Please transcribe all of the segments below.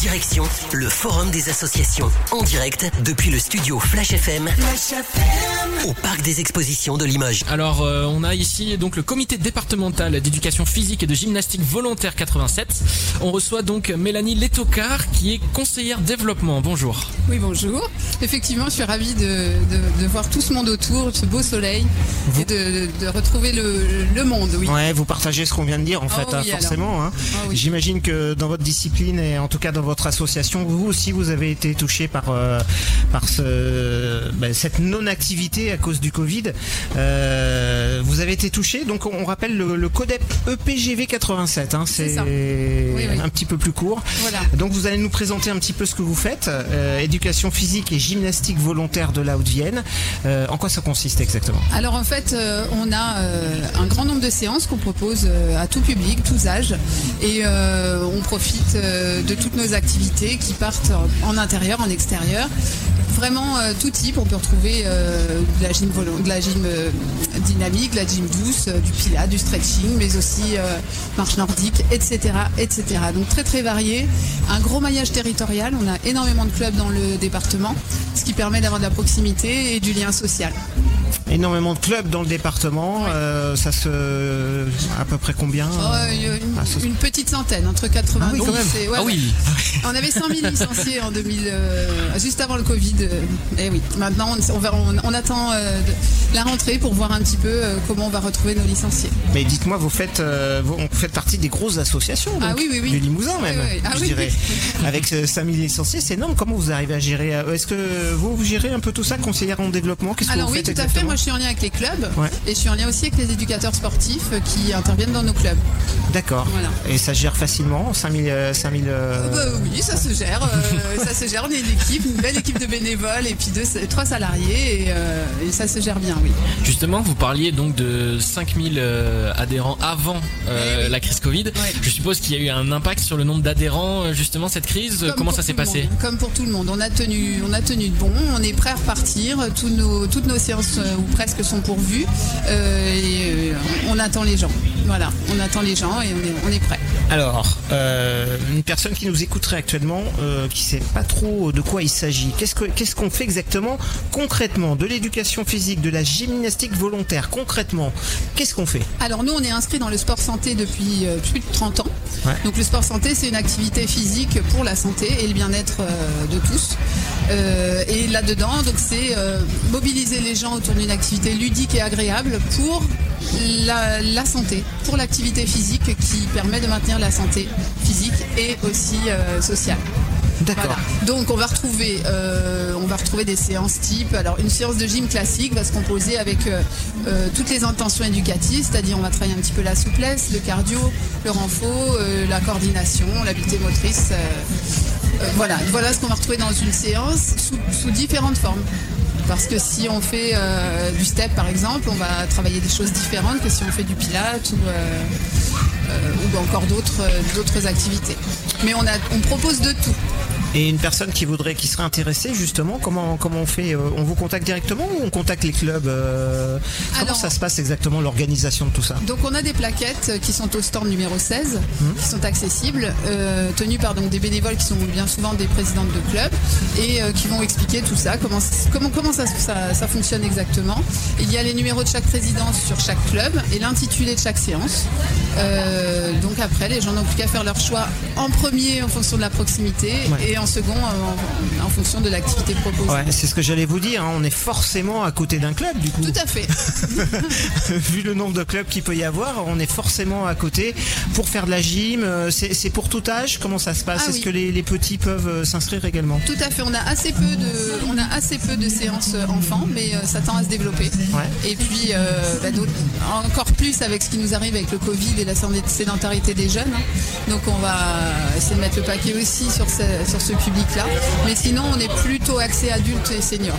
Direction le Forum des associations en direct depuis le studio Flash FM, au parc des expositions de Limoges. Alors, euh, on a ici donc le comité départemental d'éducation physique et de gymnastique volontaire 87. On reçoit donc Mélanie Letocard qui est conseillère développement. Bonjour. Oui, bonjour. Effectivement, je suis ravie de, de- de voir tout ce monde autour, ce beau soleil, et de, de retrouver le, le monde, oui. Ouais, vous partagez ce qu'on vient de dire en fait, Oh hein, oui, forcément. hein. Ah oui. J'imagine que dans votre discipline et en tout cas dans votre association, vous aussi vous avez été touché par euh, par ce ben, cette non-activité à cause du Covid. Euh, vous avez été touché, donc on rappelle le, le codep EPGV 87. Hein, C'est oui. un petit peu plus court. Voilà. Donc vous allez nous présenter un petit peu ce que vous faites. Euh, éducation physique et gymnastique volontaire de la Haute-Vienne. Euh, en quoi ça consiste exactement? Alors en fait, euh, on a euh, un grand nombre de séances qu'on propose euh, à tout public, tous âges, et euh, on profite euh, de toutes nos activités qui partent en intérieur, en extérieur. Vraiment euh, tout type, on peut retrouver euh, de la gym, de la gym euh, dynamique, de la gym douce, du pilates, du stretching, mais aussi marche nordique, etc., etc. Donc très très varié. Un gros maillage territorial, on a énormément de clubs dans le département, ce qui permet d'avoir de la proximité et du lien social. Énormément de clubs dans le département. euh, ça se. à peu près combien Oh, une, Ah, une petite centaine, entre 80 Ah oui, quand même. et- ouais, ah ouais. oui. On avait 100 000 licenciés en 2000, euh, juste avant le Covid. euh, et oui, maintenant on, on, verra- on- on attend euh, la rentrée pour voir un petit peu euh, comment on va retrouver nos licenciés. Mais dites-moi, vous faites, euh, vous, vous faites partie des grosses associations donc, Ah oui, oui, oui. du Limousin même, Oui, oui. Ah je oui, dirais. oui. Avec euh, 5000 licenciés, c'est énorme. Comment vous arrivez à gérer euh, Est-ce que vous, vous gérez un peu tout ça, conseillère en développement? Qu'est-ce que Alors vous oui, faites tout à fait. Moi, je suis en lien avec les clubs Ouais. et je suis en lien aussi avec les éducateurs sportifs euh, qui interviennent dans nos clubs. D'accord. Voilà. Et ça se gère facilement 5000. euh, 5000 euh, Euh, bah oui, ça se gère. euh, ça se gère. On est une équipe, une belle équipe de bénévoles et puis deux, trois salariés et, euh, et ça se gère bien, oui. Justement, vous parliez donc de 5000 euh, adhérents avant euh, Eh oui. la crise Covid. Ouais. Je suppose qu'il y a eu un impact sur le nombre d'adhérents, euh, justement, cette crise. Comme Comment ça s'est passé monde. Comme pour tout le monde, on a tenu, on a tenu de bon, on est prêt à repartir. Tous nos, toutes nos séances euh, ou presque sont pourvues euh, et euh, on attend les gens. Voilà, on attend les gens et on est, on est prêt. Alors, euh, une personne qui nous écouterait actuellement, euh, qui sait pas trop de quoi il s'agit, qu'est-ce que- qu'est-ce qu'on fait exactement concrètement De l'éducation physique, de la gymnastique volontaire, concrètement, qu'est-ce qu'on fait? Alors nous, on est inscrit dans le sport santé depuis euh, plus de 30 ans. Ouais. Donc le sport santé, c'est une activité physique pour la santé et le bien-être euh, de tous. Et là-dedans, donc c'est mobiliser les gens autour d'une activité ludique et agréable pour la, la santé, pour l'activité physique qui permet de maintenir la santé physique et aussi euh, sociale. D'accord. Voilà. Donc on va retrouver, euh, on va retrouver des séances type. Alors une séance de gym classique va se composer avec euh, toutes les intentions éducatives, c'est-à-dire on va travailler un petit peu la souplesse, le cardio, le renfort, euh, la coordination, l'habileté motrice. voilà, voilà ce qu'on va retrouver dans une séance sous, sous différentes formes. Parce que si on fait euh, du step par exemple, on va travailler des choses différentes que si on fait du pilate ou, euh, euh, encore d'autres activités. Mais on propose de tout. Et une personne qui voudrait, qui serait intéressée justement, comment comment on fait euh, On vous contacte directement ou on contacte les clubs euh, Comment Alors- ça se passe exactement l'organisation de tout ça? Donc on a des plaquettes qui sont au stand numéro 16, qui sont accessibles, euh, tenues par donc des bénévoles qui sont bien souvent des présidentes de clubs et euh, qui vont expliquer tout ça, comment comment comment ça, ça, ça fonctionne exactement. Il y a les numéros de chaque présidence sur chaque club et l'intitulé de chaque séance. Euh, donc après, les gens n'ont plus qu'à faire leur choix en premier en fonction de la proximité Ouais. et en second en, en fonction de l'activité proposée. Ouais, c'est ce que j'allais vous dire. hein, On est forcément à côté d'un club, du coup. Tout à fait. Vu le nombre de clubs qu'il peut y avoir, on est forcément à côté pour faire de la gym. euh, C'est pour tout âge? Comment ça se passe? Ah Est-ce oui. que les, les petits peuvent euh, s'inscrire également? Tout à fait. On a assez peu de, on a assez peu de séances euh, enfants, mais euh, ça tend à se développer. Ouais. Et puis euh, bah, encore plus avec ce qui nous arrive avec le Covid et la sédentarité des jeunes. hein. Donc on va essayer de mettre le paquet aussi sur ce, sur ce public-là. Mais sinon, on est plutôt axé adultes et seniors.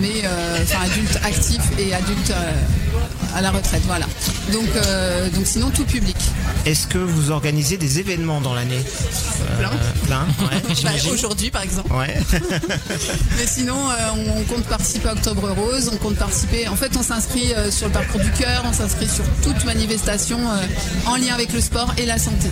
Mais euh, enfin adultes actifs et adultes euh, à la retraite, voilà. Donc, euh, donc sinon tout public. Est-ce que vous organisez des événements dans l'année? Plein. Plein, ouais, Bah. Aujourd'hui par exemple. Ouais. Mais sinon, euh, on, compte participer à Octobre Rose, on compte participer. En fait, on s'inscrit euh, sur le parcours du cœur, on s'inscrit sur toute manifestation euh, en lien avec le sport et la santé.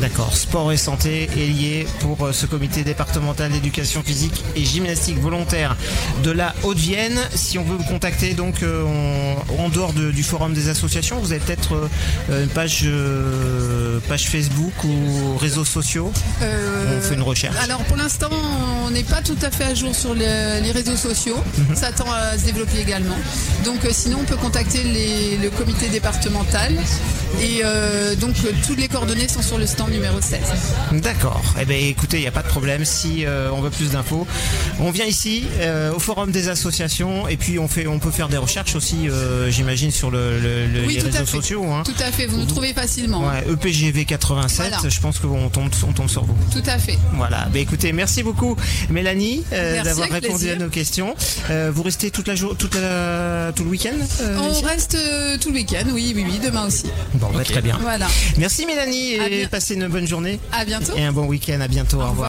D'accord. Sport et santé est lié pour ce comité départemental d'éducation physique et gymnastique volontaire de la Haute-Vienne. Si on veut vous contacter, donc en, dehors du forum des associations, vous avez peut-être une page, page Facebook ou réseaux sociaux. on fait une recherche. Alors pour l'instant, on n'est pas tout à fait à jour sur les, réseaux sociaux. Mhm. Ça tend à se développer également. Donc sinon, on peut contacter le comité départemental. Et donc toutes les coordonnées sont sur le stand numéro 16. D'accord. Eh bien écoutez, il n'y a pas de problème. Si euh, on veut plus d'infos, on vient ici euh, au forum des associations et puis on fait, on peut faire des recherches aussi, euh, j'imagine, sur le, les réseaux sociaux. Hein. Tout à fait. Vous nous trouvez facilement. EPGV 87. Je pense qu'on tombe, on tombe sur vous. Tout à fait. Voilà. Ben écoutez, merci beaucoup, Mélanie, d'avoir répondu à nos questions. vous restez toute la jour, toute la, tout le week-end. on reste tout le week-end. Oui, oui, oui. Demain aussi. Bon, ben, très bien. Voilà. Merci Mélanie et passez une bonne journée. À bientôt. Et un bon week-end. À bientôt. Au, revoir.